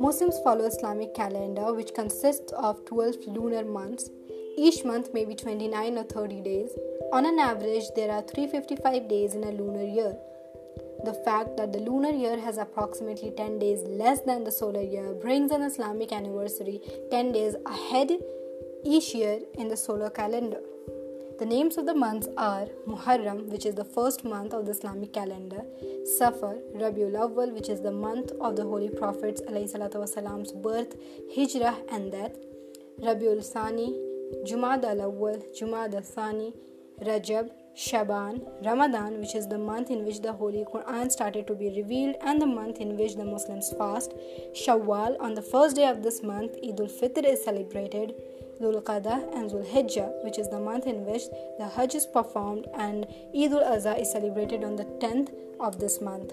Muslims follow Islamic calendar which consists of 12 lunar months. Each month may be 29 or 30 days. On an average, there are 355 days in a lunar year. The fact that the lunar year has approximately 10 days less than the solar year brings an Islamic anniversary 10 days ahead each year in the solar calendar. The names of the months are Muharram, which is the first month of the Islamic calendar, Safar, Rabiul Awwal, which is the month of the Holy Prophet's birth, Hijrah, and death, Rabiul Sani, Jumada Awwal, Jumada Sani, Rajab, Shaban, Ramadan, which is the month in which the Holy Quran started to be revealed and the month in which the Muslims fast, Shawwal, on the first day of this month, Eid al Fitr is celebrated, Dhul Qadha and Dhul Hijjah, which is the month in which the Hajj is performed, and Eid al Adha is celebrated on the 10th of this month.